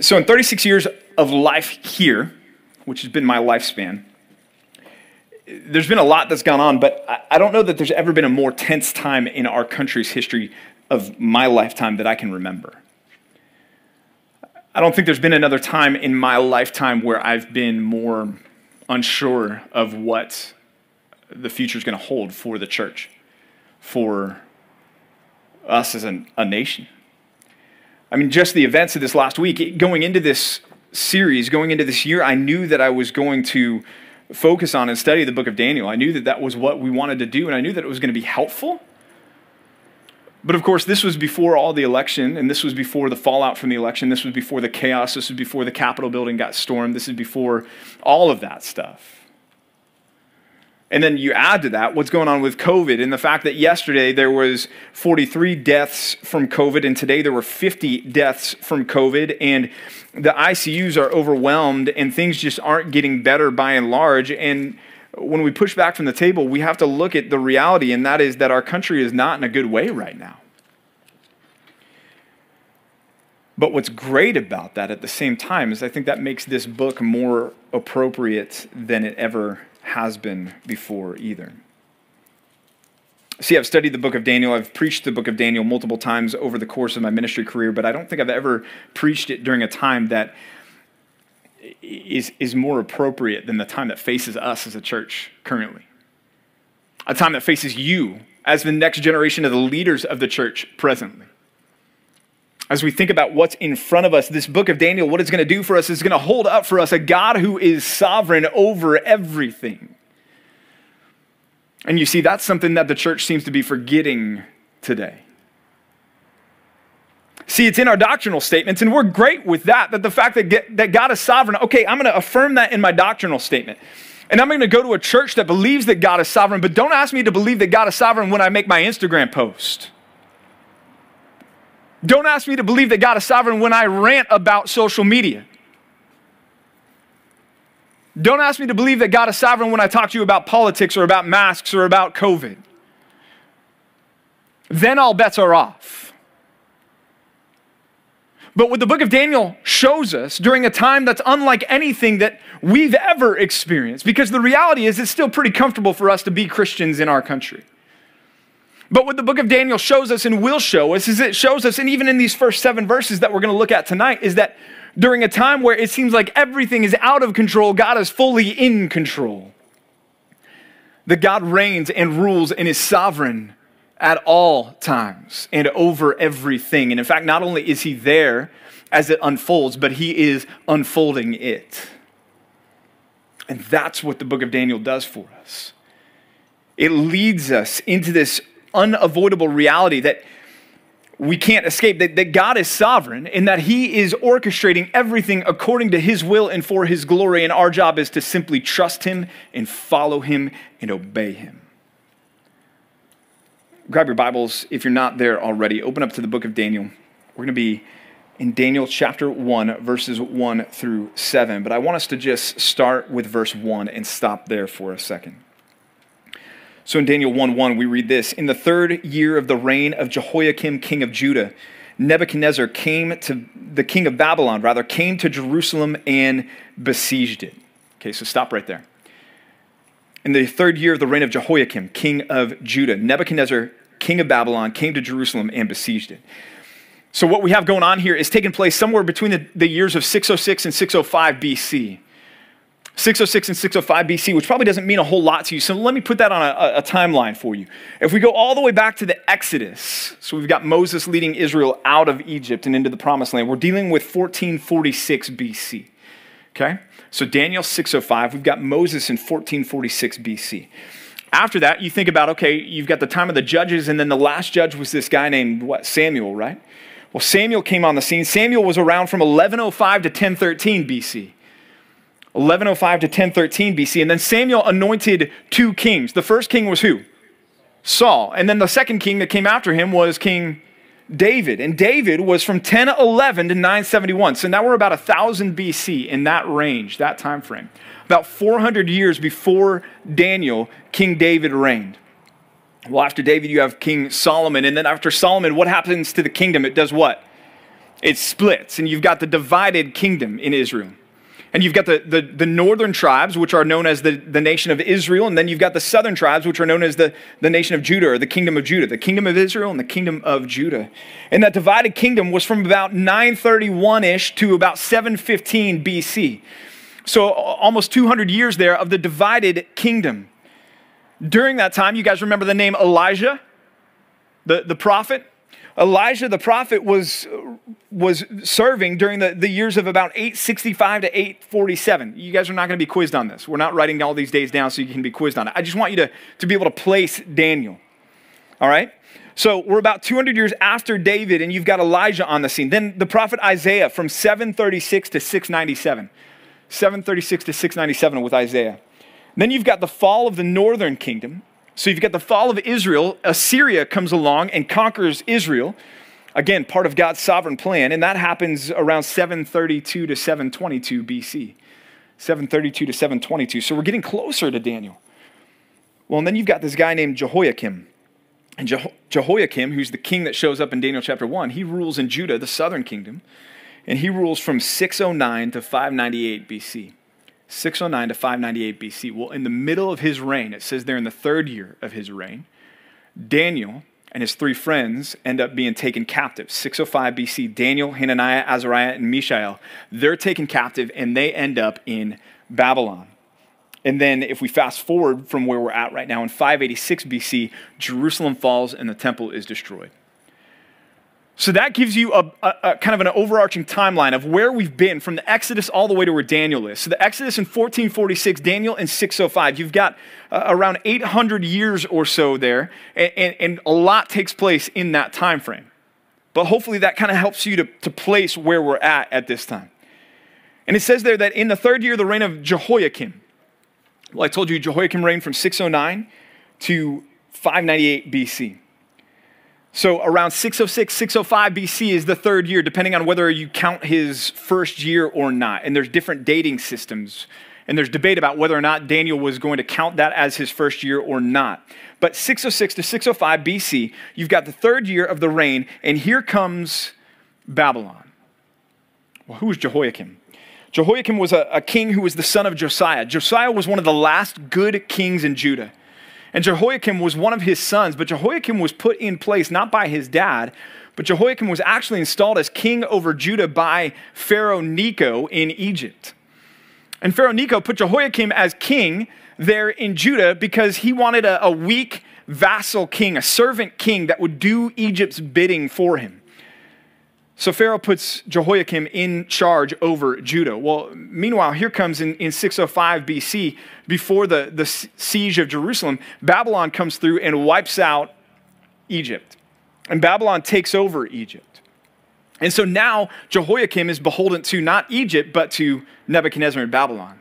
So, in 36 years of life here, which has been my lifespan, there's been a lot that's gone on, but I don't know that there's ever been a more tense time in our country's history of my lifetime that I can remember. I don't think there's been another time in my lifetime where I've been more unsure of what the future is going to hold for the church, for us as an, a nation. I mean, just the events of this last week, going into this series, going into this year, I knew that I was going to focus on and study the book of Daniel. I knew that that was what we wanted to do, and I knew that it was going to be helpful. But of course, this was before all the election, and this was before the fallout from the election. This was before the chaos. This was before the Capitol building got stormed. This is before all of that stuff. And then you add to that what's going on with COVID and the fact that yesterday there was 43 deaths from COVID and today there were 50 deaths from COVID and the ICUs are overwhelmed and things just aren't getting better by and large and when we push back from the table, we have to look at the reality, and that is that our country is not in a good way right now. But what's great about that at the same time is I think that makes this book more appropriate than it ever has been before either. See, I've studied the book of Daniel. I've preached the book of Daniel multiple times over the course of my ministry career, but I don't think I've ever preached it during a time that is, is more appropriate than the time that faces us as a church currently. A time that faces you as the next generation of the leaders of the church presently. As we think about what's in front of us, this book of Daniel, what it's going to do for us is going to hold up for us a God who is sovereign over everything. And you see, that's something that the church seems to be forgetting today. See, it's in our doctrinal statements, and we're great with that, that the fact that, that God is sovereign, okay, I'm going to affirm that in my doctrinal statement. And I'm going to go to a church that believes that God is sovereign, but don't ask me to believe that God is sovereign when I make my Instagram post. Don't ask me to believe that God is sovereign when I rant about social media. Don't ask me to believe that God is sovereign when I talk to you about politics or about masks or about COVID. Then all bets are off. But what the book of Daniel shows us during a time that's unlike anything that we've ever experienced, because the reality is it's still pretty comfortable for us to be Christians in our country. But what the book of Daniel shows us and will show us is it shows us, and even in these first seven verses that we're going to look at tonight, is that during a time where it seems like everything is out of control, God is fully in control. That God reigns and rules and is sovereign at all times and over everything. And in fact, not only is he there as it unfolds, but he is unfolding it. And that's what the book of Daniel does for us. It leads us into this unavoidable reality that we can't escape that, that God is sovereign and that He is orchestrating everything according to His will and for His glory. And our job is to simply trust Him and follow Him and obey Him grab your Bibles if you're not there already. Open up to the book of Daniel. We're going to be in Daniel chapter 1, verses 1 through 7. But I want us to just start with verse 1 and stop there for a second. So in Daniel 1 1, we read this In the third year of the reign of Jehoiakim, king of Judah, Nebuchadnezzar came to the king of Babylon, rather, came to Jerusalem and besieged it. Okay, so stop right there. In the third year of the reign of Jehoiakim, king of Judah, Nebuchadnezzar king of Babylon, came to Jerusalem and besieged it. So, what we have going on here is taking place somewhere between the, the years of 606 and 605 BC. 606 and 605 BC, which probably doesn't mean a whole lot to you. So let me put that on a, a, timeline for you. If we go all the way back to the Exodus, so we've got Moses leading Israel out of Egypt and into the promised land, we're dealing with 1446 BC. Okay? So Daniel 605, we've got Moses in 1446 BC. After that, you think about okay, you've got the time of the judges, and then the last judge was this guy named what? Samuel, right? Well, Samuel came on the scene. Samuel was around from 1105 to 1013 BC. 1105 to 1013 BC. And then Samuel anointed two kings. The first king was who? Saul. And then the second king that came after him was King David. And David was from 1011 to 971. So now we're about 1000 BC in that range, that time frame. About 400 years before Daniel, King David reigned. Well, after David, you have King Solomon. And then after Solomon, what happens to the kingdom? It does what? it splits, and you've got the divided kingdom in Israel. And you've got the, the, the, northern tribes, which are known as the, the nation of Israel, and then you've got the southern tribes, which are known as the, the nation of Judah, or the kingdom of Judah, the kingdom of Israel and the kingdom of Judah. And that divided kingdom was from about 931 ish to about 715 BC. So almost 200 years there of the divided kingdom. During that time, you guys remember the name Elijah, the, the prophet? Elijah the prophet was, was serving during the, the years of about 865 to 847. You guys are not going to be quizzed on this. We're not writing all these days down so you can be quizzed on it. I just want you to, to be able to place Daniel. All right? So we're about 200 years after David, and you've got Elijah on the scene. Then the prophet Isaiah from 736 to 697. 736 to 697 with Isaiah. Then you've got the fall of the northern kingdom. So you've got the fall of Israel. Assyria comes along and conquers Israel. Again, part of God's sovereign plan, and that happens around 732 to 722 BC. 732 to 722. So we're getting closer to Daniel. Well, and then you've got this guy named Jehoiakim. And Jeho- Jehoiakim, who's the king that shows up in Daniel chapter 1, he rules in Judah, the southern kingdom, and he rules from 609 to 598 BC. 609 to 598 BC. Well, in the middle of his reign, it says there in the third year of his reign, Daniel and his three friends end up being taken captive. 605 BC, Daniel, Hananiah, Azariah, and Mishael, they're taken captive and they end up in Babylon. And then, if we fast forward from where we're at right now in 586 BC, Jerusalem falls and the temple is destroyed. So that gives you a, a, a, kind of an overarching timeline of where we've been from the Exodus all the way to where Daniel is. So the Exodus in 1446, Daniel in 605. You've got uh, around 800 years or so there, and, and, and, a lot takes place in that time frame. But hopefully that kind of helps you to, to place where we're at at this time. And it says there that in the third year of the reign of Jehoiakim, well, I told you Jehoiakim reigned from 609 to 598 BC. So around 606, 605 BC is the third year, depending on whether you count his first year or not. And there's different dating systems. And there's debate about whether or not Daniel was going to count that as his first year or not. But 606 to 605 BC, you've got the third year of the reign, and here comes Babylon. Well, who was Jehoiakim? Jehoiakim was a, a king who was the son of Josiah. Josiah was one of the last good kings in Judah. And Jehoiakim was one of his sons, but Jehoiakim was put in place not by his dad, but Jehoiakim was actually installed as king over Judah by Pharaoh Necho in Egypt. And Pharaoh Necho put Jehoiakim as king there in Judah because he wanted a, a weak vassal king, a servant king that would do Egypt's bidding for him. So Pharaoh puts Jehoiakim in charge over Judah. Well, meanwhile, here comes in, in 605 BC, before the, the siege of Jerusalem, Babylon comes through and wipes out Egypt. And Babylon takes over Egypt. And so now Jehoiakim is beholden to not Egypt, but to Nebuchadnezzar and Babylon.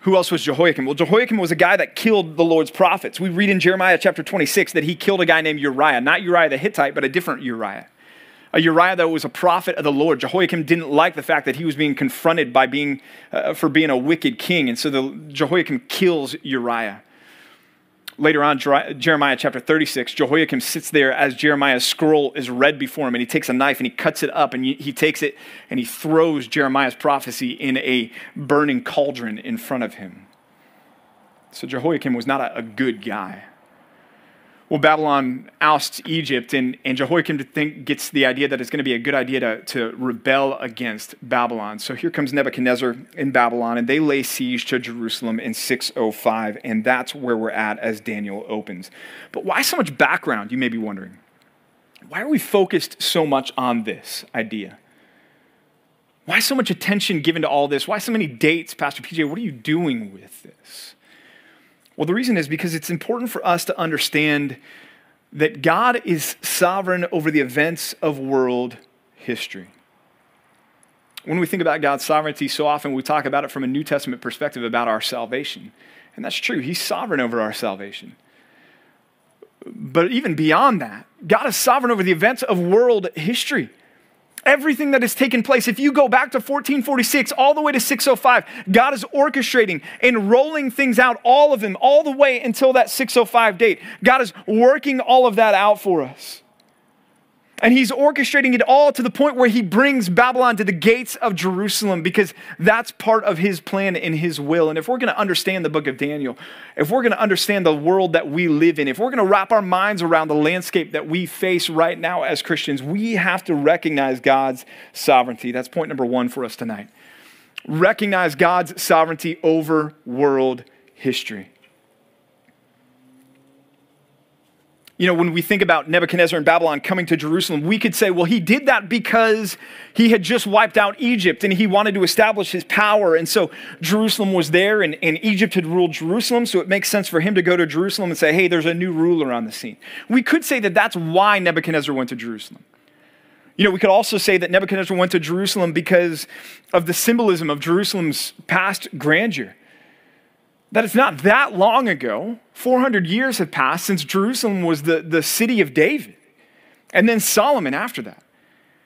Who else was Jehoiakim? Well, Jehoiakim was a guy that killed the Lord's prophets. We read in Jeremiah chapter 26 that he killed a guy named Uriah, not Uriah the Hittite, but a different Uriah Uriah that was a prophet of the Lord. Jehoiakim didn't like the fact that he was being confronted by being, uh, for being a wicked king. And so the, Jehoiakim kills Uriah. Later on, Jeremiah chapter 36, Jehoiakim sits there as Jeremiah's scroll is read before him, and he takes a knife and he cuts it up, and he takes it and he throws Jeremiah's prophecy in a burning cauldron in front of him. So Jehoiakim was not a good guy. Well, Babylon ousts Egypt, and, and Jehoiakim think, gets the idea that it's going to be a good idea to, to rebel against Babylon. So here comes Nebuchadnezzar in Babylon, and they lay siege to Jerusalem in 605, and that's where we're at as Daniel opens. But why so much background, you may be wondering? Why are we focused so much on this idea? Why so much attention given to all this? Why so many dates, Pastor PJ? What are you doing with this? Well, the reason is because it's important for us to understand that God is sovereign over the events of world history. When we think about God's sovereignty, so often we talk about it from a New Testament perspective about our salvation. And that's true. He's sovereign over our salvation. But even beyond that, God is sovereign over the events of world history. Everything that has taken place, if you go back to 1446 all the way to 605, God is orchestrating and rolling things out, all of them, all the way until that 605 date. God is working all of that out for us. And he's orchestrating it all to the point where he brings Babylon to the gates of Jerusalem because that's part of his plan and his will. And if we're going to understand the book of Daniel, if we're going to understand the world that we live in, if we're going to wrap our minds around the landscape that we face right now as Christians, we have to recognize God's sovereignty. That's point number one for us tonight. Recognize God's sovereignty over world history. You know, when we think about Nebuchadnezzar and Babylon coming to Jerusalem, we could say, well, he did that because he had just wiped out Egypt and he wanted to establish his power. And so Jerusalem was there and, and Egypt had ruled Jerusalem. So it makes sense for him to go to Jerusalem and say, hey, there's a new ruler on the scene. We could say that that's why Nebuchadnezzar went to Jerusalem. You know, we could also say that Nebuchadnezzar went to Jerusalem because of the symbolism of Jerusalem's past grandeur that it's not that long ago, 400 years have passed since Jerusalem was the, the city of David, and then Solomon after that.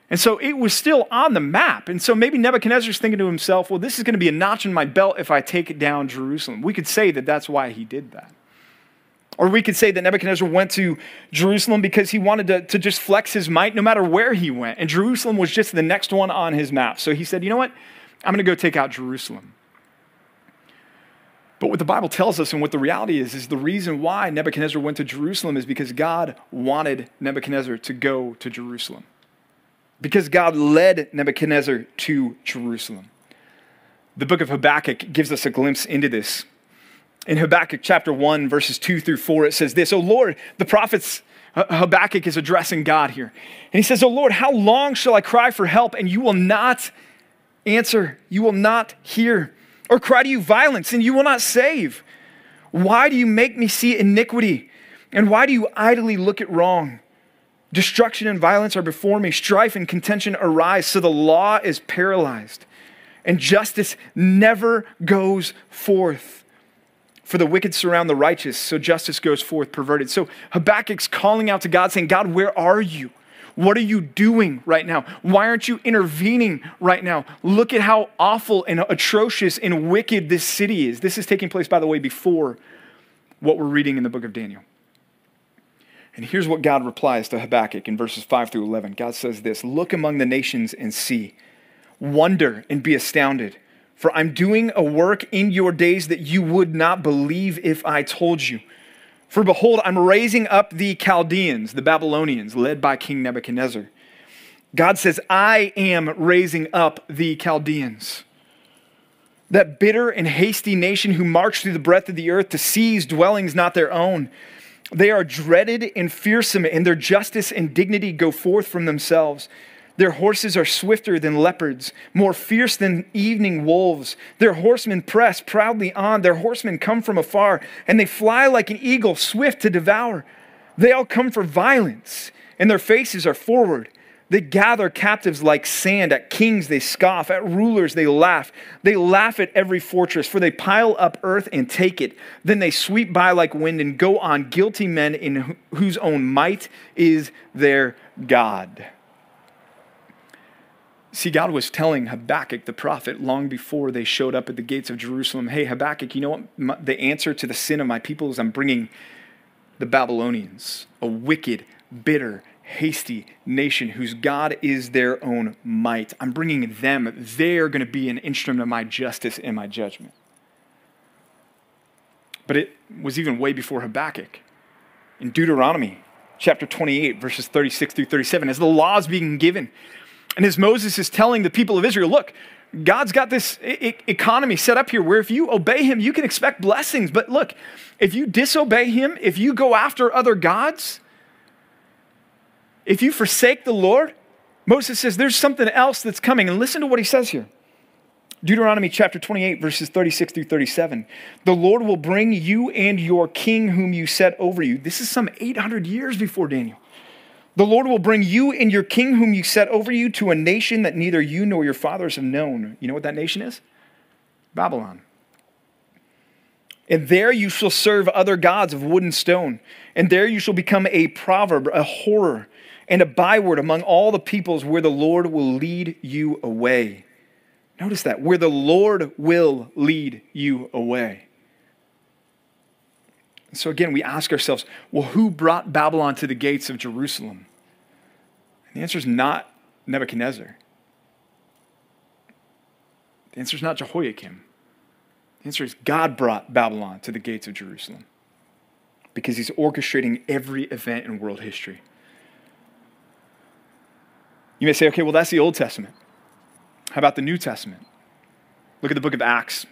And so it was still on the map. And so maybe Nebuchadnezzar's thinking to himself, well, this is going to be a notch in my belt if I take down Jerusalem. We could say that that's why he did that. Or we could say that Nebuchadnezzar went to Jerusalem because he wanted to, to just flex his might no matter where he went. And Jerusalem was just the next one on his map. So he said, you know what? I'm going to go take out Jerusalem. But what the Bible tells us and what the reality is, is the reason why Nebuchadnezzar went to Jerusalem is because God wanted Nebuchadnezzar to go to Jerusalem. Because God led Nebuchadnezzar to Jerusalem. The book of Habakkuk gives us a glimpse into this. In Habakkuk chapter 1, verses 2 through 4, it says this Oh Lord, the prophets, Habakkuk is addressing God here. And he says, Oh Lord, how long shall I cry for help and you will not answer? You will not hear or cry to you violence, and you will not save? Why do you make me see iniquity? And why do you idly look at wrong? Destruction and violence are before me, strife and contention arise, so the law is paralyzed, and justice never goes forth. For the wicked surround the righteous, so justice goes forth perverted. So Habakkuk's calling out to God, saying, God, where are you? What are you doing right now? Why aren't you intervening right now? Look at how awful and atrocious and wicked this city is. This is taking place, by the way, before what we're reading in the book of Daniel. And here's what God replies to Habakkuk in verses 5 through 11. God says this Look among the nations and see, wonder and be astounded. For I'm doing a work in your days that you would not believe if I told you. For behold, I'm raising up the Chaldeans, the Babylonians, led by King Nebuchadnezzar. God says, I am raising up the Chaldeans. That bitter and hasty nation who march through the breadth of the earth to seize dwellings not their own. They are dreaded and fearsome, and their justice and dignity go forth from themselves. Their horses are swifter than leopards, more fierce than evening wolves. Their horsemen press proudly on. Their horsemen come from afar, and they fly like an eagle, swift to devour. They all come for violence, and their faces are forward. They gather captives like sand. At kings they scoff. At rulers they laugh. They laugh at every fortress, for they pile up earth and take it. Then they sweep by like wind and go on guilty men in whose own might is their God. See, God was telling Habakkuk the prophet long before they showed up at the gates of Jerusalem hey, Habakkuk, you know what? My, the answer to the sin of my people is I'm bringing the Babylonians, a wicked, bitter, hasty nation whose God is their own might. I'm bringing them. They're going to be an instrument of my justice and my judgment. But it was even way before Habakkuk. In Deuteronomy chapter 28, verses 36 through 37, as the law is being given, and as Moses is telling the people of Israel, look, God's got this e- economy set up here where if you obey him, you can expect blessings. But look, if you disobey him, if you go after other gods, if you forsake the Lord, Moses says there's something else that's coming. And listen to what he says here Deuteronomy chapter 28, verses 36 through 37. The Lord will bring you and your king, whom you set over you. This is some 800 years before Daniel. The Lord will bring you and your king, whom you set over you, to a nation that neither you nor your fathers have known. You know what that nation is? Babylon. And there you shall serve other gods of wood and stone. And there you shall become a proverb, a horror, and a byword among all the peoples where the Lord will lead you away. Notice that, where the Lord will lead you away. So again, we ask ourselves, well, who brought Babylon to the gates of Jerusalem? The answer is not Nebuchadnezzar. The answer is not Jehoiakim. The answer is God brought Babylon to the gates of Jerusalem because he's orchestrating every event in world history. You may say, okay, well, that's the Old Testament. How about the New Testament? Look at the book of Acts,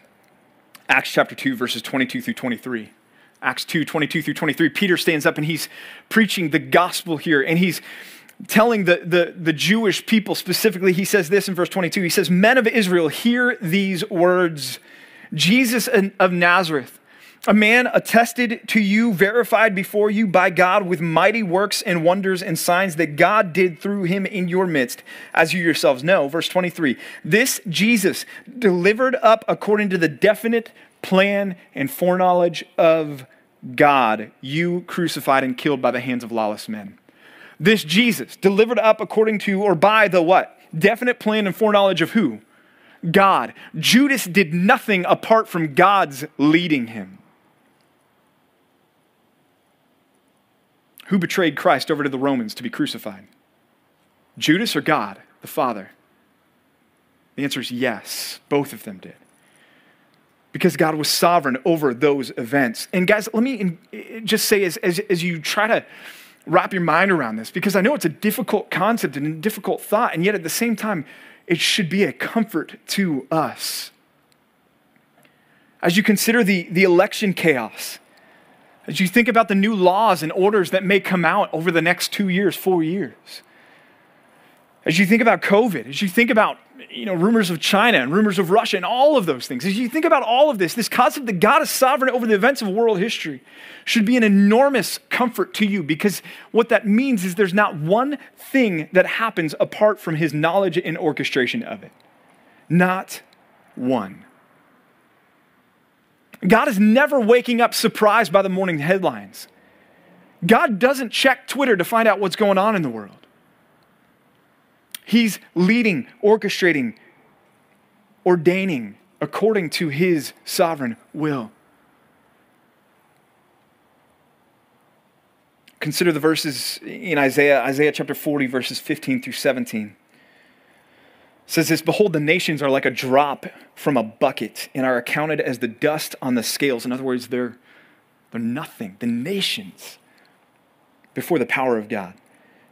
Acts chapter 2, verses 22 through 23. Acts 2, 22 through 23. Peter stands up and he's preaching the gospel here, and he's telling the, the, the Jewish people specifically, he says this in verse 22. He says, Men of Israel, hear these words Jesus of Nazareth a man attested to you, verified before you by God with mighty works and wonders and signs that God did through him in your midst, as you yourselves know. Verse 23 This Jesus, delivered up according to the definite plan and foreknowledge of God, you crucified and killed by the hands of lawless men. This Jesus, delivered up according to or by the what? Definite plan and foreknowledge of who? God. Judas did nothing apart from God's leading him. Who betrayed Christ over to the Romans to be crucified? Judas or God, the Father? The answer is yes, both of them did. Because God was sovereign over those events. And guys, let me just say as, as, as you try to wrap your mind around this, because I know it's a difficult concept and a difficult thought, and yet at the same time, it should be a comfort to us. As you consider the, the election chaos, as you think about the new laws and orders that may come out over the next two years, four years, as you think about COVID, as you think about you know, rumors of China and rumors of Russia and all of those things, as you think about all of this, this concept that God is sovereign over the events of world history should be an enormous comfort to you because what that means is there's not one thing that happens apart from his knowledge and orchestration of it. Not one. God is never waking up surprised by the morning headlines. God doesn't check Twitter to find out what's going on in the world. He's leading, orchestrating, ordaining according to his sovereign will. Consider the verses in Isaiah, Isaiah chapter 40, verses 15 through 17 says this Behold, the nations are like a drop from a bucket and are accounted as the dust on the scales. In other words, they're, they're nothing. The nations before the power of God.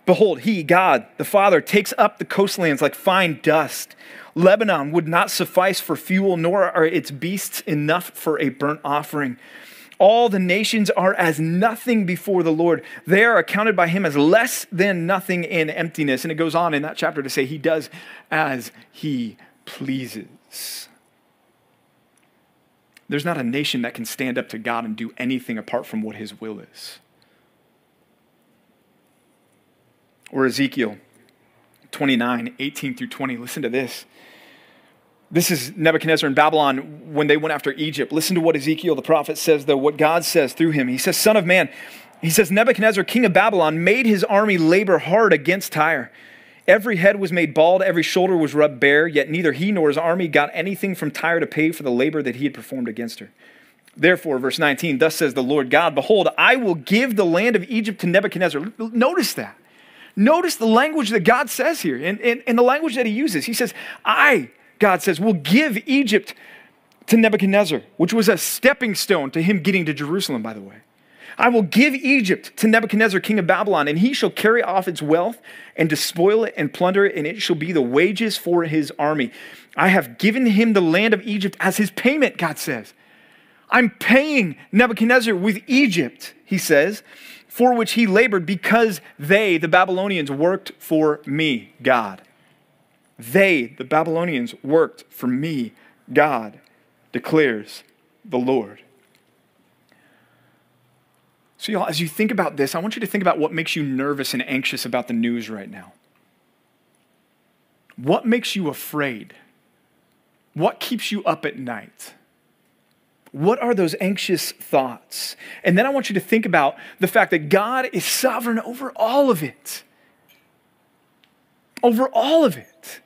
Behold, he, God, the Father, takes up the coastlands like fine dust. Lebanon would not suffice for fuel, nor are its beasts enough for a burnt offering. All the nations are as nothing before the Lord. They are accounted by him as less than nothing in emptiness. And it goes on in that chapter to say he does as he pleases. There's not a nation that can stand up to God and do anything apart from what his will is. Or Ezekiel 29, 18 through 20. Listen to this. This is Nebuchadnezzar in Babylon when they went after Egypt. Listen to what Ezekiel the prophet says, though, what God says through him. He says, Son of man, he says, Nebuchadnezzar, king of Babylon, made his army labor hard against Tyre. Every head was made bald, every shoulder was rubbed bare, yet neither he nor his army got anything from Tyre to pay for the labor that he had performed against her. Therefore, verse 19, thus says the Lord God, Behold, I will give the land of Egypt to Nebuchadnezzar. Notice that. Notice the language that God says here and, and, and the language that he uses. He says, I God says, will give Egypt to Nebuchadnezzar, which was a stepping stone to him getting to Jerusalem, by the way. I will give Egypt to Nebuchadnezzar, king of Babylon, and he shall carry off its wealth and despoil it and plunder it, and it shall be the wages for his army. I have given him the land of Egypt as his payment, God says. I'm paying Nebuchadnezzar with Egypt, he says, for which he labored because they, the Babylonians, worked for me, God. They, the Babylonians, worked for me, God, declares the Lord. So, y'all, as you think about this, I want you to think about what makes you nervous and anxious about the news right now. What makes you afraid? What keeps you up at night? What are those anxious thoughts? And then I want you to think about the fact that God is sovereign over all of it. Over all of it.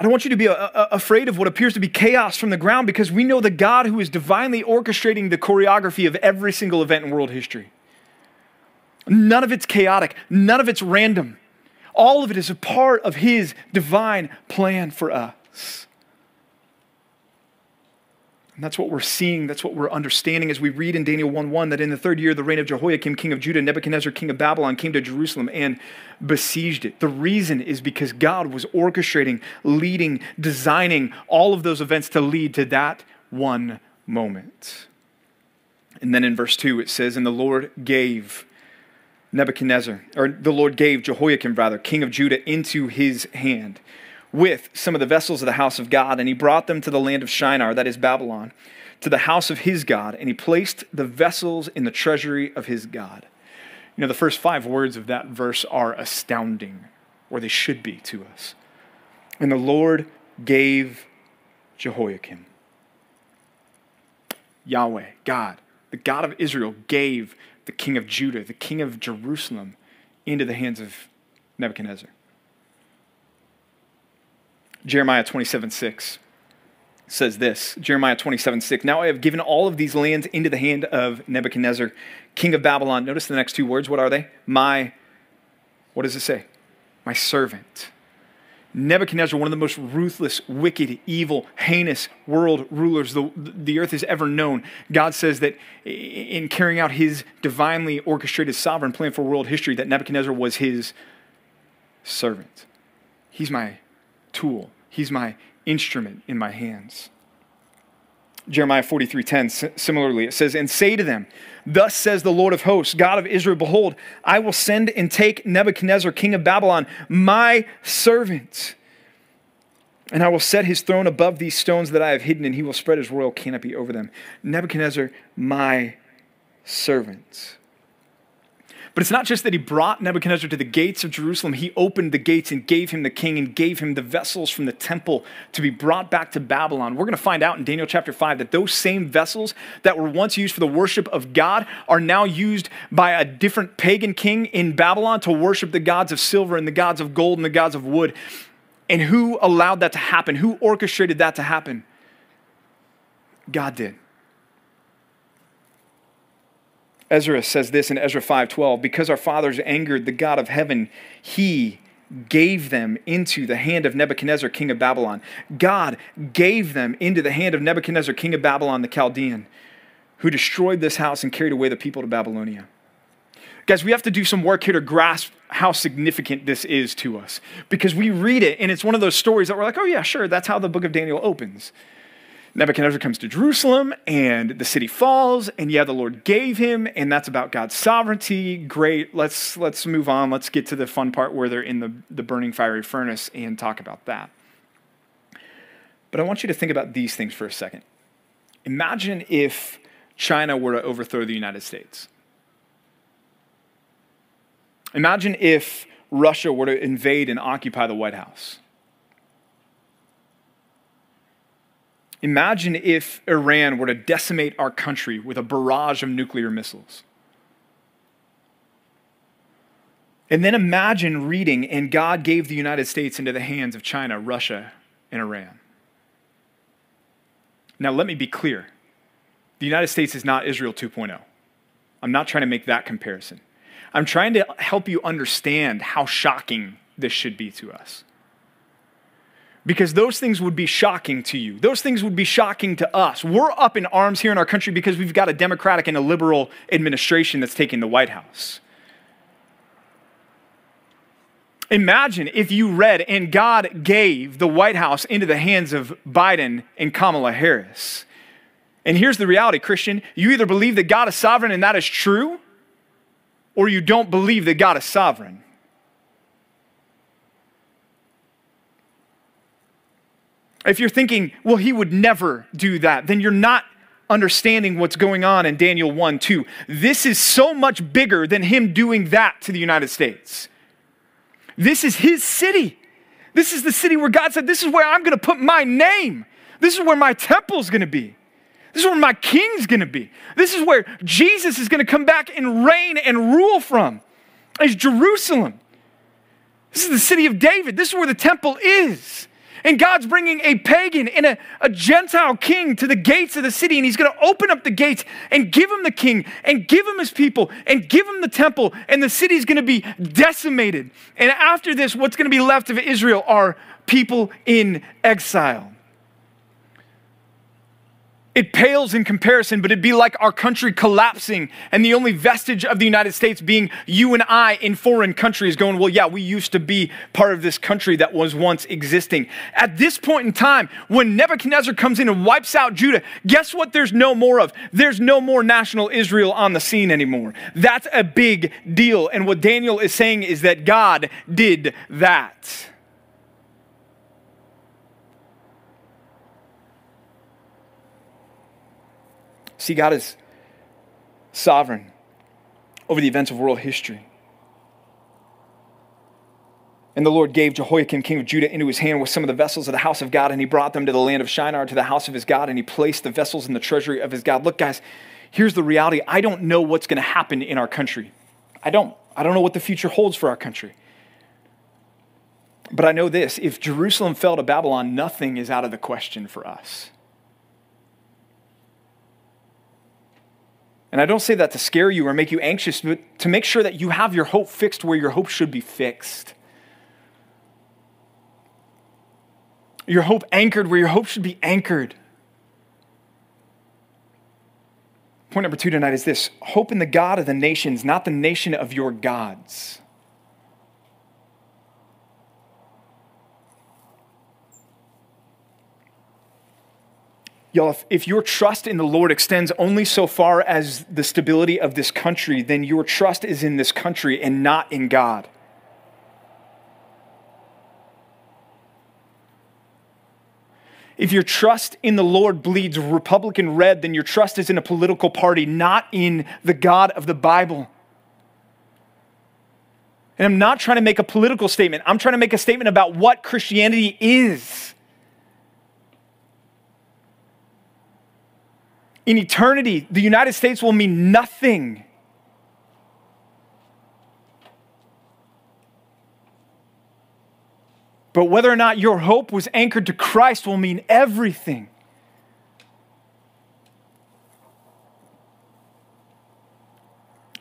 I don't want you to be a, a, afraid of what appears to be chaos from the ground because we know the God who is divinely orchestrating the choreography of every single event in world history. None of it's chaotic, none of it's random. All of it is a part of His divine plan for us. And that's what we're seeing, that's what we're understanding as we read in Daniel 1 1 that in the third year of the reign of Jehoiakim, king of Judah, Nebuchadnezzar, king of Babylon, came to Jerusalem and besieged it. The reason is because God was orchestrating, leading, designing all of those events to lead to that one moment. And then in verse 2, it says, And the Lord gave Nebuchadnezzar, or the Lord gave Jehoiakim, rather, king of Judah, into his hand with some of the vessels of the house of God, and he brought them to the land of Shinar, that is Babylon, to the house of his God, and he placed the vessels in the treasury of his God. You know, the first five words of that verse are astounding, or they should be to us. And the Lord gave Jehoiakim. Yahweh, God, the God of Israel, gave the king of Judah, the king of Jerusalem, into the hands of Nebuchadnezzar. Jeremiah 27 6 says this Jeremiah 27 6. Now I have given all of these lands into the hand of Nebuchadnezzar, king of Babylon. Notice the next two words. What are they? My, what does it say? My servant. Nebuchadnezzar, one of the most ruthless, wicked, evil, heinous world rulers the, the earth has ever known. God says that in carrying out his divinely orchestrated sovereign plan for world history, that Nebuchadnezzar was his servant. He's my tool. He's my instrument in my hands. Jeremiah 43:10 similarly it says and say to them thus says the Lord of hosts God of Israel behold I will send and take Nebuchadnezzar king of Babylon my servant and I will set his throne above these stones that I have hidden and he will spread his royal canopy over them Nebuchadnezzar my servant but it's not just that he brought Nebuchadnezzar to the gates of Jerusalem, he opened the gates and gave him the king and gave him the vessels from the temple to be brought back to Babylon. We're going to find out in Daniel chapter 5 that those same vessels that were once used for the worship of God are now used by a different pagan king in Babylon to worship the gods of silver and the gods of gold and the gods of wood. And who allowed that to happen? Who orchestrated that to happen? God did. Ezra says this in Ezra 5:12, because our fathers angered the God of heaven, he gave them into the hand of Nebuchadnezzar, king of Babylon. God gave them into the hand of Nebuchadnezzar, king of Babylon, the Chaldean, who destroyed this house and carried away the people to Babylonia. Guys, we have to do some work here to grasp how significant this is to us because we read it and it's one of those stories that we're like, oh, yeah, sure, that's how the book of Daniel opens. Nebuchadnezzar comes to Jerusalem and the city falls, and yeah, the Lord gave him, and that's about God's sovereignty. Great. Let's let's move on. Let's get to the fun part where they're in the, the burning fiery furnace and talk about that. But I want you to think about these things for a second. Imagine if China were to overthrow the United States. Imagine if Russia were to invade and occupy the White House. Imagine if Iran were to decimate our country with a barrage of nuclear missiles. And then imagine reading, and God gave the United States into the hands of China, Russia, and Iran. Now, let me be clear the United States is not Israel 2.0. I'm not trying to make that comparison. I'm trying to help you understand how shocking this should be to us because those things would be shocking to you. Those things would be shocking to us. We're up in arms here in our country because we've got a Democratic and a liberal administration that's taking the White House. Imagine if you read, and God gave the White House into the hands of Biden and Kamala Harris. And here's the reality, Christian you either believe that God is sovereign and that is true, or you don't believe that God is sovereign. If you're thinking, well, he would never do that, then you're not understanding what's going on in Daniel 1 2. This is so much bigger than him doing that to the United States. This is his city. This is the city where God said, This is where I'm going to put my name. This is where my temple's going to be. This is where my king's going to be. This is where Jesus is going to come back and reign and rule from. It's Jerusalem. This is the city of David. This is where the temple is. And God's bringing a pagan and a, a Gentile king to the gates of the city, and he's going to open up the gates and give him the king and give him his people and give him the temple, and the city's going to be decimated. And after this, what's going to be left of Israel are people in exile it pales in comparison, but it'd be like our country collapsing and the only vestige of the United States being you and I in foreign countries going, well, yeah, we used to be part of this country that was once existing. At this point in time, when Nebuchadnezzar comes in and wipes out Judah, guess what there's no more of? There's no more national Israel on the scene anymore. That's a big deal. And what Daniel is saying is that God did that. See, God is sovereign over the events of world history. And the Lord gave Jehoiakim, king of Judah, into his hand with some of the vessels of the house of God, and he brought them to the land of Shinar, to the house of his God, and he placed the vessels in the treasury of his God. Look, guys, here's the reality. I don't know what's going to happen in our country. I don't. I don't know what the future holds for our country. But I know this if Jerusalem fell to Babylon, nothing is out of the question for us. And I don't say that to scare you or make you anxious, but to make sure that you have your hope fixed where your hope should be fixed. Your hope anchored where your hope should be anchored. Point number two tonight is this hope in the God of the nations, not the nation of your gods. Y'all, if, if, your trust in the Lord extends only so far as the stability of this country, then your trust is in this country and not in God. If your trust in the Lord bleeds Republican red, then your trust is in a political party, not in the God of the Bible. And I'm not trying to make a political statement, I'm trying to make a statement about what Christianity is. In eternity, the United States will mean nothing. But whether or not your hope was anchored to Christ will mean everything.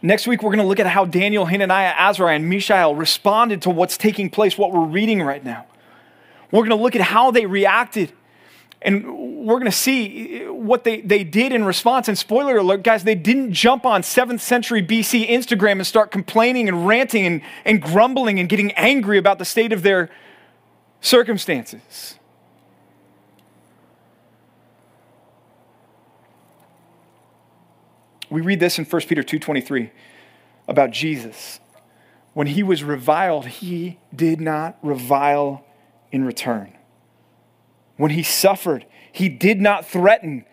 Next week, we're going to look at how Daniel, Hananiah, Azariah, and Mishael responded to what's taking place, what we're reading right now. We're going to look at how they reacted. And we're going to see what they, they did in response. And spoiler alert, guys, they didn't jump on 7th century BC Instagram and start complaining and ranting and, and grumbling and getting angry about the state of their circumstances. We read this in 1 Peter 2:23 about Jesus. When he was reviled, he did not revile in return. When he suffered, he did not threaten.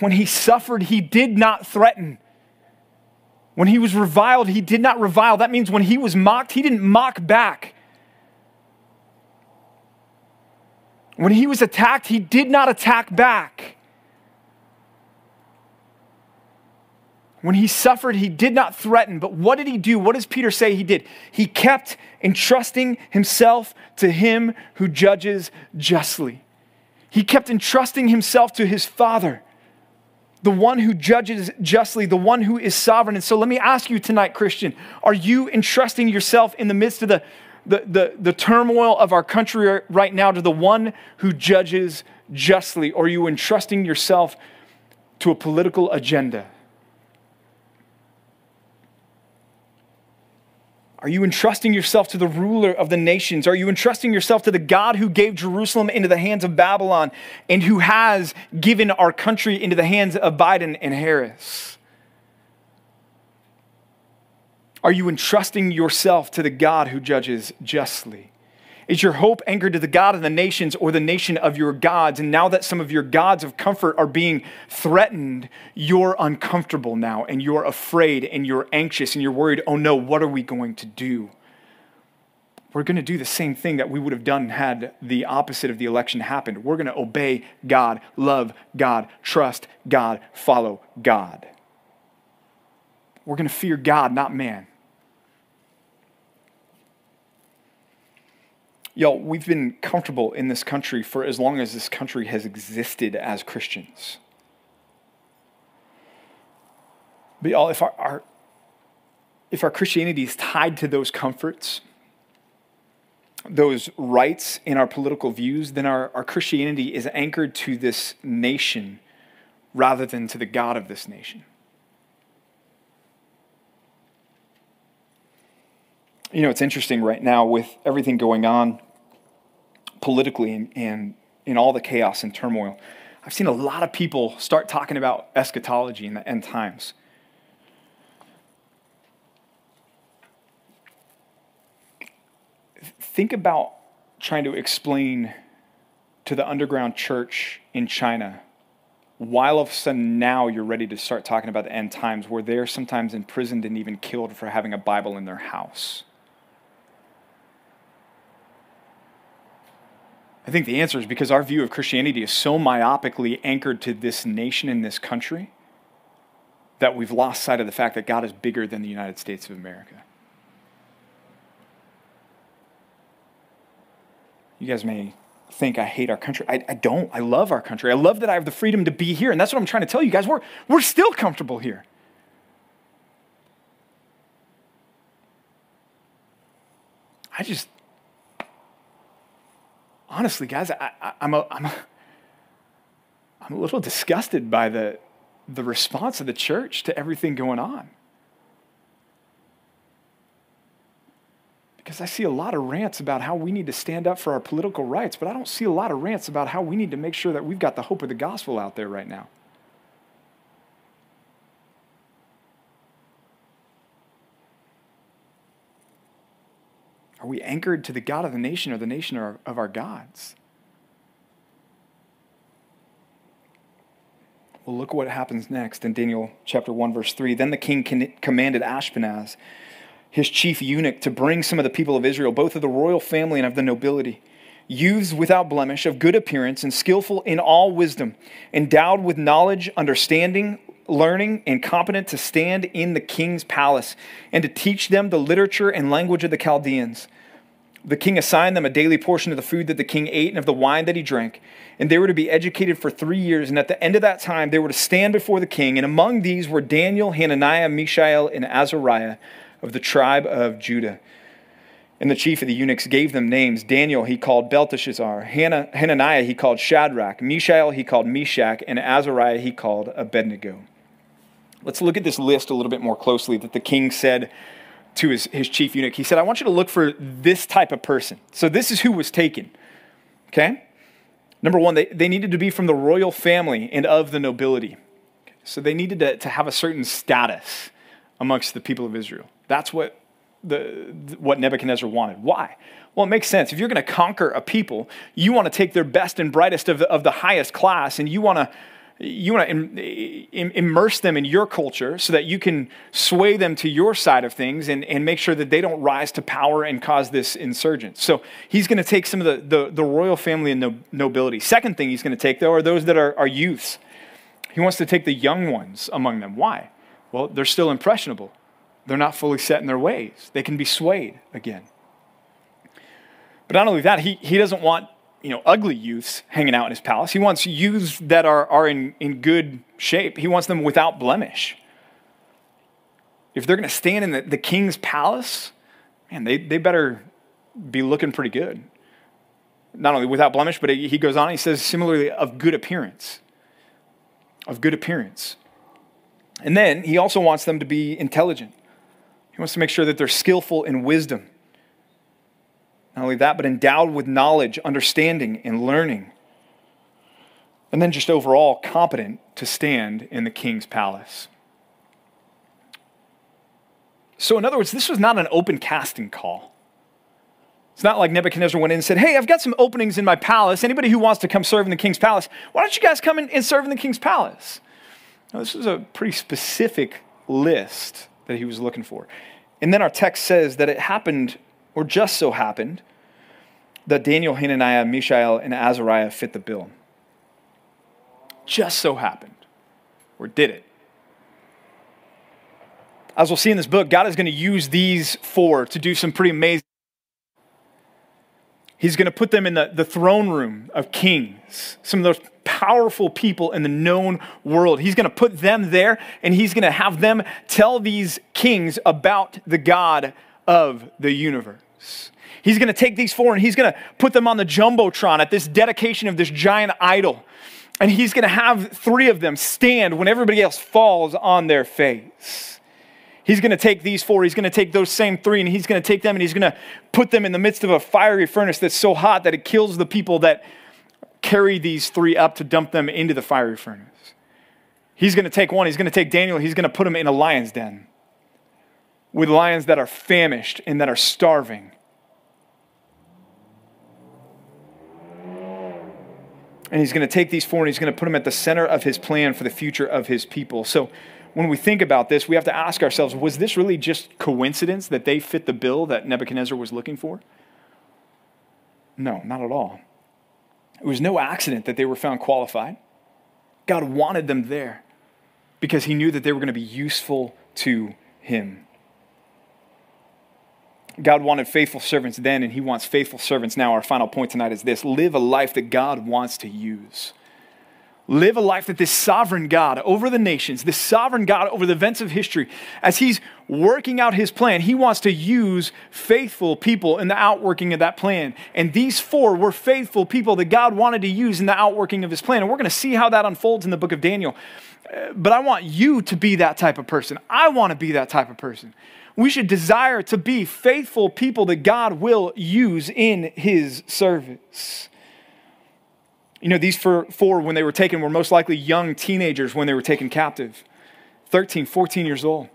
When he suffered, he did not threaten. When he was reviled, he did not revile. That means when he was mocked, he didn't mock back. When he was attacked, he did not attack back. When he suffered, he did not threaten. But what did he do? What does Peter say he did? He kept entrusting himself to him who judges justly. He kept entrusting himself to his Father, the one who judges justly, the one who is sovereign. And so let me ask you tonight, Christian, are you entrusting yourself in the midst of the, the, the, the turmoil of our country right now to the one who judges justly? Or are you entrusting yourself to a political agenda? Are you entrusting yourself to the ruler of the nations? Are you entrusting yourself to the God who gave Jerusalem into the hands of Babylon and who has given our country into the hands of Biden and Harris? Are you entrusting yourself to the God who judges justly? Is your hope anchored to the God of the nations or the nation of your gods? And now that some of your gods of comfort are being threatened, you're uncomfortable now and you're afraid and you're anxious and you're worried, oh no, what are we going to do? We're going to do the same thing that we would have done had the opposite of the election happened. We're going to obey God, love God, trust God, follow God. We're going to fear God, not man. Y'all, we've been comfortable in this country for as long as this country has existed as Christians. But y'all, if our, our if our Christianity is tied to those comforts, those rights in our political views, then our, our Christianity is anchored to this nation rather than to the God of this nation. You know, it's interesting right now with everything going on politically and, in all the chaos and turmoil. I've seen a lot of people start talking about eschatology in the end times. Think about trying to explain to the underground church in China why all of a sudden now you're ready to start talking about the end times where they're sometimes imprisoned and even killed for having a Bible in their house. I think the answer is because our view of Christianity is so myopically anchored to this nation and this country that we've lost sight of the fact that God is bigger than the United States of America. You guys may think I hate our country. I, I, don't. I love our country. I love that I have the freedom to be here. And that's what I'm trying to tell you guys. We're, we're still comfortable here. I just, honestly, guys, I, I'm, a, I'm, a, I'm a little disgusted by the, the response of the church to everything going on. Because I see a lot of rants about how we need to stand up for our political rights, but I don't see a lot of rants about how we need to make sure that we've got the hope of the gospel out there right now. Are we anchored to the God of the nation or the nation of our gods? Well, look what happens next in Daniel chapter 1, verse 3. Then the king commanded Ashpenaz, his chief eunuch, to bring some of the people of Israel, both of the royal family and of the nobility, youths without blemish, of good appearance, and skillful in all wisdom, endowed with knowledge, understanding, learning, and competent to stand in the king's palace, and to teach them the literature and language of the Chaldeans. The king assigned them a daily portion of the food that the king ate and of the wine that he drank. And they were to be educated for three years. And at the end of that time, they were to stand before the king. And among these were Daniel, Hananiah, Mishael, and Azariah of the tribe of Judah. And the chief of the eunuchs gave them names. Daniel he called Belteshazzar. Hananiah he called Shadrach. Mishael he called Meshach. And Azariah he called Abednego. Let's look at this list a little bit more closely that the king said to his, his chief eunuch. He said, I want you to look for this type of person. So this is who was taken. Okay? Number one, they, they needed to be from the royal family and of the nobility. So they needed to, to have a certain status amongst the people of Israel. That's what, the, what Nebuchadnezzar wanted. Why? Well, it makes sense. If you're going to conquer a people, you want to take their best and brightest of the, of the highest class, and you want to you want to Im- immerse them in your culture so that you can sway them to your side of things and, and make sure that they don't rise to power and cause this insurgence. So he's going to take some of the, the, the royal family and no, nobility. Second thing he's going to take, though, are those that are, are youths. He wants to take the young ones among them. Why? Well, they're still impressionable, they're not fully set in their ways, they can be swayed again. But not only that, he, he doesn't want you know, ugly youths hanging out in his palace. He wants youths that are, are in, in good shape. He wants them without blemish. If they're going to stand in the, the king's palace, man, they, they better be looking pretty good. Not only without blemish, but he goes on, he says similarly of good appearance. Of good appearance. And then he also wants them to be intelligent. He wants to make sure that they're skillful in wisdom. Not only that, but endowed with knowledge, understanding, and learning. And then just overall competent to stand in the king's palace. So, in other words, this was not an open casting call. It's not like Nebuchadnezzar went in and said, Hey, I've got some openings in my palace. Anybody who wants to come serve in the king's palace, why don't you guys come in and serve in the king's palace? Now, this was a pretty specific list that he was looking for. And then our text says that it happened or just so happened that Daniel, Hananiah, Mishael, and Azariah fit the bill. Just so happened, or did it? As we'll see in this book, God is going to use these four to do some pretty amazing. He's going to put them in the, the throne room of kings, some of those powerful people in the known world. He's going to put them there and he's going to have them tell these kings about the God of the universe. He's going to take these four and he's going to put them on the Jumbotron at this dedication of this giant idol. And he's going to have three of them stand when everybody else falls on their face. He's going to take these four, he's going to take those same three, and he's going to take them and he's going to put them in the midst of a fiery furnace that's so hot that it kills the people that carry these three up to dump them into the fiery furnace. He's going to take one, he's going to take Daniel, he's going to put him in a lion's den with lions that are famished and that are starving. And he's going to take these four and he's going to put them at the center of his plan for the future of his people. So when we think about this, we have to ask ourselves was this really just coincidence that they fit the bill that Nebuchadnezzar was looking for? No, not at all. It was no accident that they were found qualified. God wanted them there because he knew that they were going to be useful to him. God wanted faithful servants then, and He wants faithful servants now. Our final point tonight is this live a life that God wants to use. Live a life that this sovereign God over the nations, this sovereign God over the events of history, as He's working out His plan, He wants to use faithful people in the outworking of that plan. And these four were faithful people that God wanted to use in the outworking of His plan. And we're going to see how that unfolds in the book of Daniel. Uh, but I want you to be that type of person. I want to be that type of person. We should desire to be faithful people that God will use in his service. You know, these four, when they were taken, were most likely young teenagers when they were taken captive 13, 14 years old.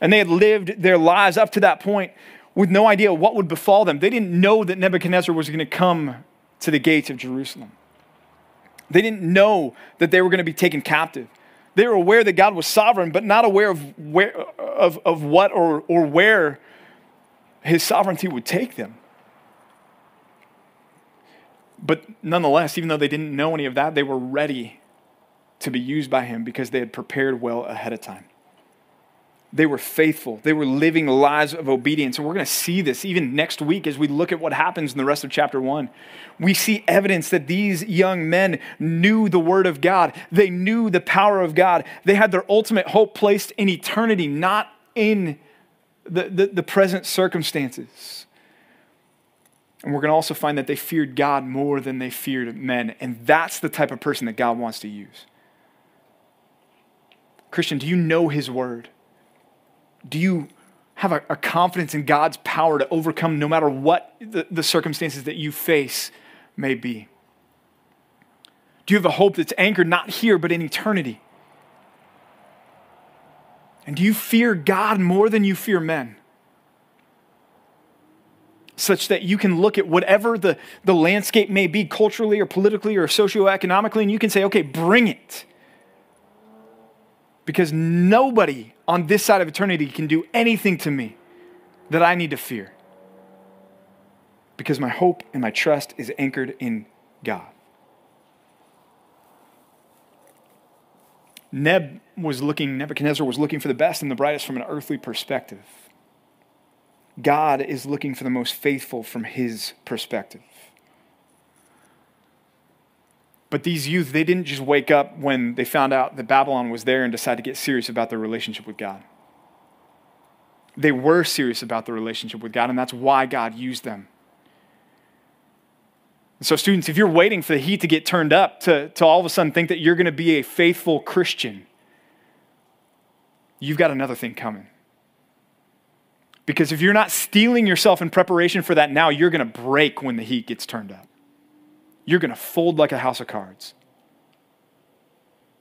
And they had lived their lives up to that point with no idea what would befall them. They didn't know that Nebuchadnezzar was going to come to the gates of Jerusalem. They didn't know that they were going to be taken captive. They were aware that God was sovereign, but not aware of, where, of, of what or, or where his sovereignty would take them. But nonetheless, even though they didn't know any of that, they were ready to be used by him because they had prepared well ahead of time. They were faithful. They were living lives of obedience. And we're going to see this even next week as we look at what happens in the rest of chapter one. We see evidence that these young men knew the word of God, they knew the power of God. They had their ultimate hope placed in eternity, not in the, the, the present circumstances. And we're going to also find that they feared God more than they feared men. And that's the type of person that God wants to use. Christian, do you know his word? Do you have a, a, confidence in God's power to overcome no matter what the, the circumstances that you face may be? Do you have a hope that's anchored not here, but in eternity? And do you fear God more than you fear men? Such that you can look at whatever the, the landscape may be, culturally or politically or socioeconomically, and you can say, okay, bring it. Because nobody on this side of eternity can do anything to me that I need to fear. Because my hope and my trust is anchored in God. Neb was looking, Nebuchadnezzar was looking for the best and the brightest from an earthly perspective. God is looking for the most faithful from his perspective. But these youth, they didn't just wake up when they found out that Babylon was there and decide to get serious about their relationship with God. They were serious about their relationship with God, and that's why God used them. so, students, if you're waiting for the heat to get turned up to, to all of a sudden think that you're going to be a faithful Christian, you've got another thing coming. Because if you're not steeling yourself in preparation for that now, you're going to break when the heat gets turned up you're going to fold like a house of cards.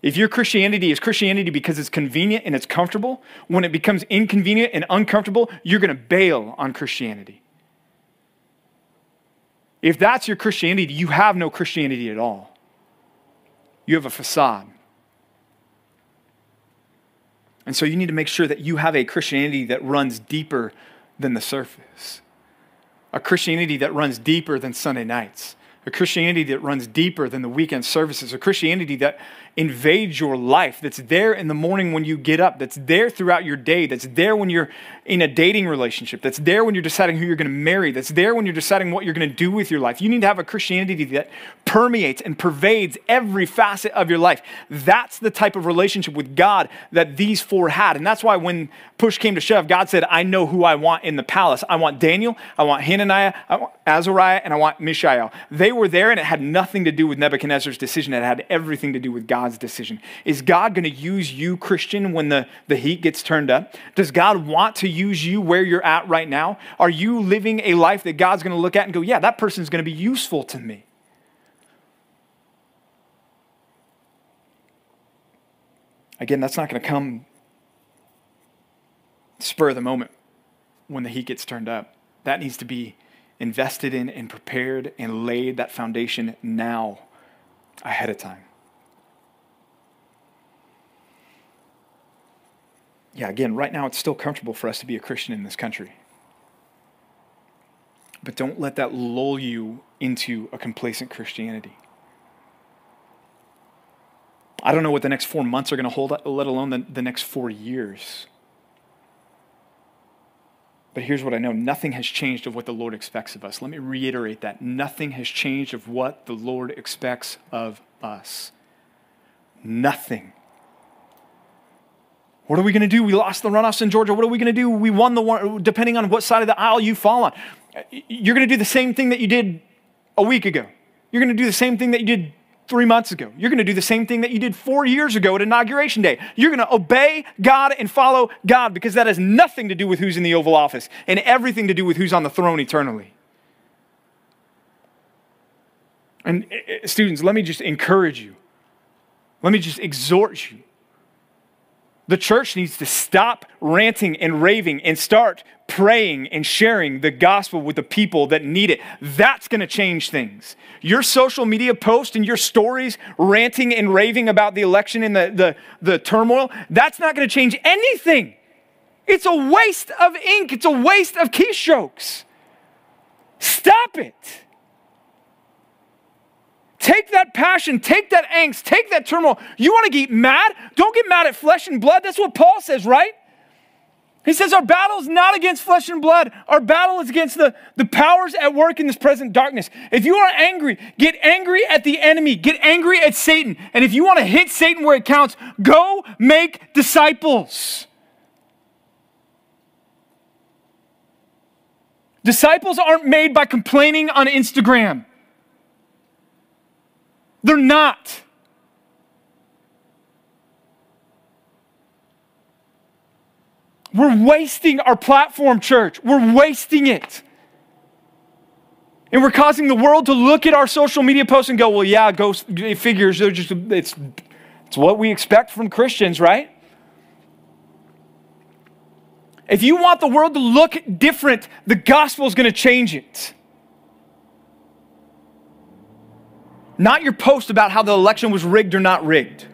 If your Christianity is Christianity because it's convenient and it's comfortable, when it becomes inconvenient and uncomfortable, you're going to bail on Christianity. If that's your Christianity, you have no Christianity at all. You have a facade. And so you need to make sure that you have a Christianity that runs deeper than the surface, a Christianity that runs deeper than Sunday nights a Christianity that runs deeper than the weekend services, a Christianity that invades your life, that's there in the morning when you get up, that's there throughout your day, that's there when you're in a dating relationship, that's there when you're deciding who you're going to marry, that's there when you're deciding what you're going to do with your life. You need to have a Christianity that permeates and pervades every facet of your life. That's the type of relationship with God that these four had. And that's why when push came to shove, God said, I know who I want in the palace. I want Daniel, I want Hananiah, I want Azariah, and I want Mishael. They were there, and it had nothing to do with Nebuchadnezzar's decision. It had everything to do with God's decision. Is God going to use you, Christian, when the, the heat gets turned up? Does God want to use you where you're at right now? Are you living a life that God's going to look at and go, yeah, that person's going to be useful to me? Again, that's not going to come spur of the moment when the heat gets turned up. That needs to be invested in and prepared and laid that foundation now ahead of time. Yeah, again, right now it's still comfortable for us to be a Christian in this country. But don't let that lull you into a complacent Christianity. I don't know what the next four months are going to hold, let alone the, the next four years. But here's what I know nothing has changed of what the Lord expects of us. Let me reiterate that. Nothing has changed of what the Lord expects of us. Nothing. What are we going to do? We lost the runoffs in Georgia. What are we going to do? We won the one, depending on what side of the aisle you fall on. You're going to do the same thing that you did a week ago. You're going to do the same thing that you did three months ago. You're going to do the same thing that you did four years ago at Inauguration Day. You're going to obey God and follow God because that has nothing to do with who's in the Oval Office and everything to do with who's on the throne eternally. And eh, eh, students, let me just encourage you. Let me just exhort you the church needs to stop ranting and raving and start praying and sharing the gospel with the people that need it. That's going to change things. Your social media post and your stories ranting and raving about the election and the, the, the turmoil, that's not going to change anything. It's a waste of ink, it's a waste of keystrokes. Stop it. Take that passion, take that angst, take that turmoil. You want to get mad? Don't get mad at flesh and blood. That's what Paul says, right? He says, Our battle is not against flesh and blood. Our battle is against the, the powers at work in this present darkness. If you are angry, get angry at the enemy, get angry at Satan. And if you want to hit Satan where it counts, go make disciples. Disciples aren't made by complaining on Instagram. They're not. We're wasting our platform, church. We're wasting it. And we're causing the world to look at our social media posts and go, well, yeah, go figures. They're just, it's, it's what we expect from Christians, right? If you want the world to look different, the gospel is going to change it. Not your post about how the election was rigged or not rigged.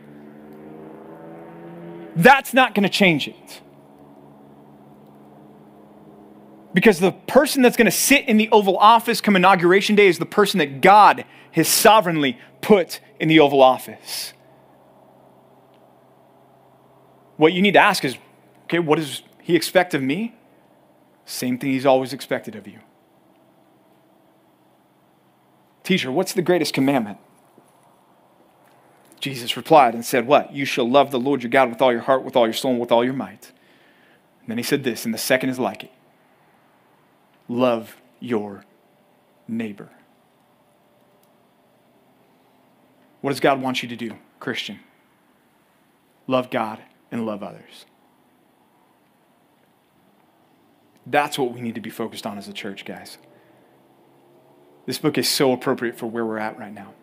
That's not going to change it. Because the person that's going to sit in the Oval Office come Inauguration Day is the person that God has sovereignly put in the Oval Office. What you need to ask is okay, what does he expect of me? Same thing he's always expected of you. Teacher, what's the greatest commandment? Jesus replied and said, What? You shall love the Lord your God with all your heart, with all your soul, and with all your might. And then he said this, and the second is like it love your neighbor. What does God want you to do, Christian? Love God and love others. That's what we need to be focused on as a church, guys. This book is so appropriate for where we're at right now.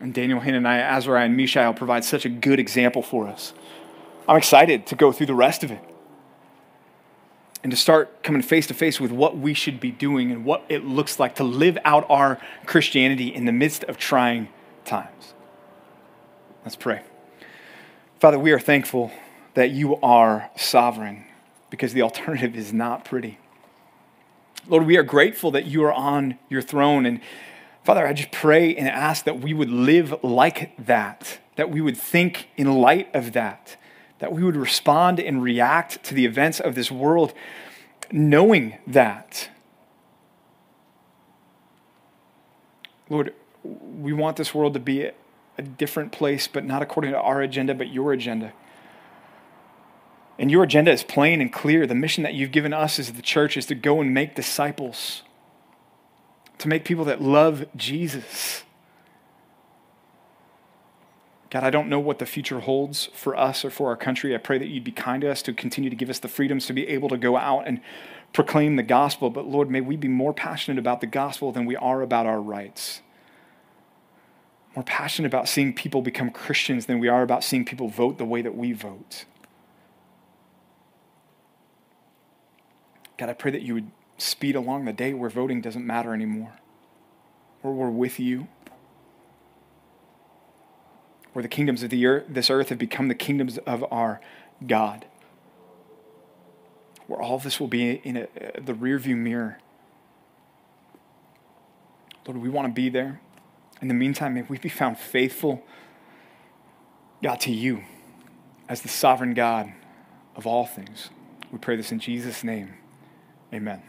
And Daniel, Hananiah, Azariah, and Mishael provide such a good example for us. I'm excited to go through the rest of it and to start coming face to face with what we should be doing and what it looks like to live out our Christianity in the midst of trying times. Let's pray. Father, we are thankful that you are sovereign because the alternative is not pretty. Lord, we are grateful that you are on your throne. And Father, I just pray and ask that we would live like that, that we would think in light of that, that we would respond and react to the events of this world knowing that. Lord, we want this world to be a different place, but not according to our agenda, but your agenda. And your agenda is plain and clear. The mission that you've given us as the church is to go and make disciples, to make people that love Jesus. God, I don't know what the future holds for us or for our country. I pray that you'd be kind to us to continue to give us the freedoms to be able to go out and proclaim the gospel. But Lord, may we be more passionate about the gospel than we are about our rights. More passionate about seeing people become Christians than we are about seeing people vote the way that we vote. God, I pray that you would speed along the day where voting doesn't matter anymore, where we're with you, where the kingdoms of the earth, this earth have become the kingdoms of our God, where all of this will be in a, uh, the rearview mirror. Lord, we want to be there. In the meantime, may we be found faithful, God, to you as the sovereign God of all things. We pray this in Jesus' name. Amen.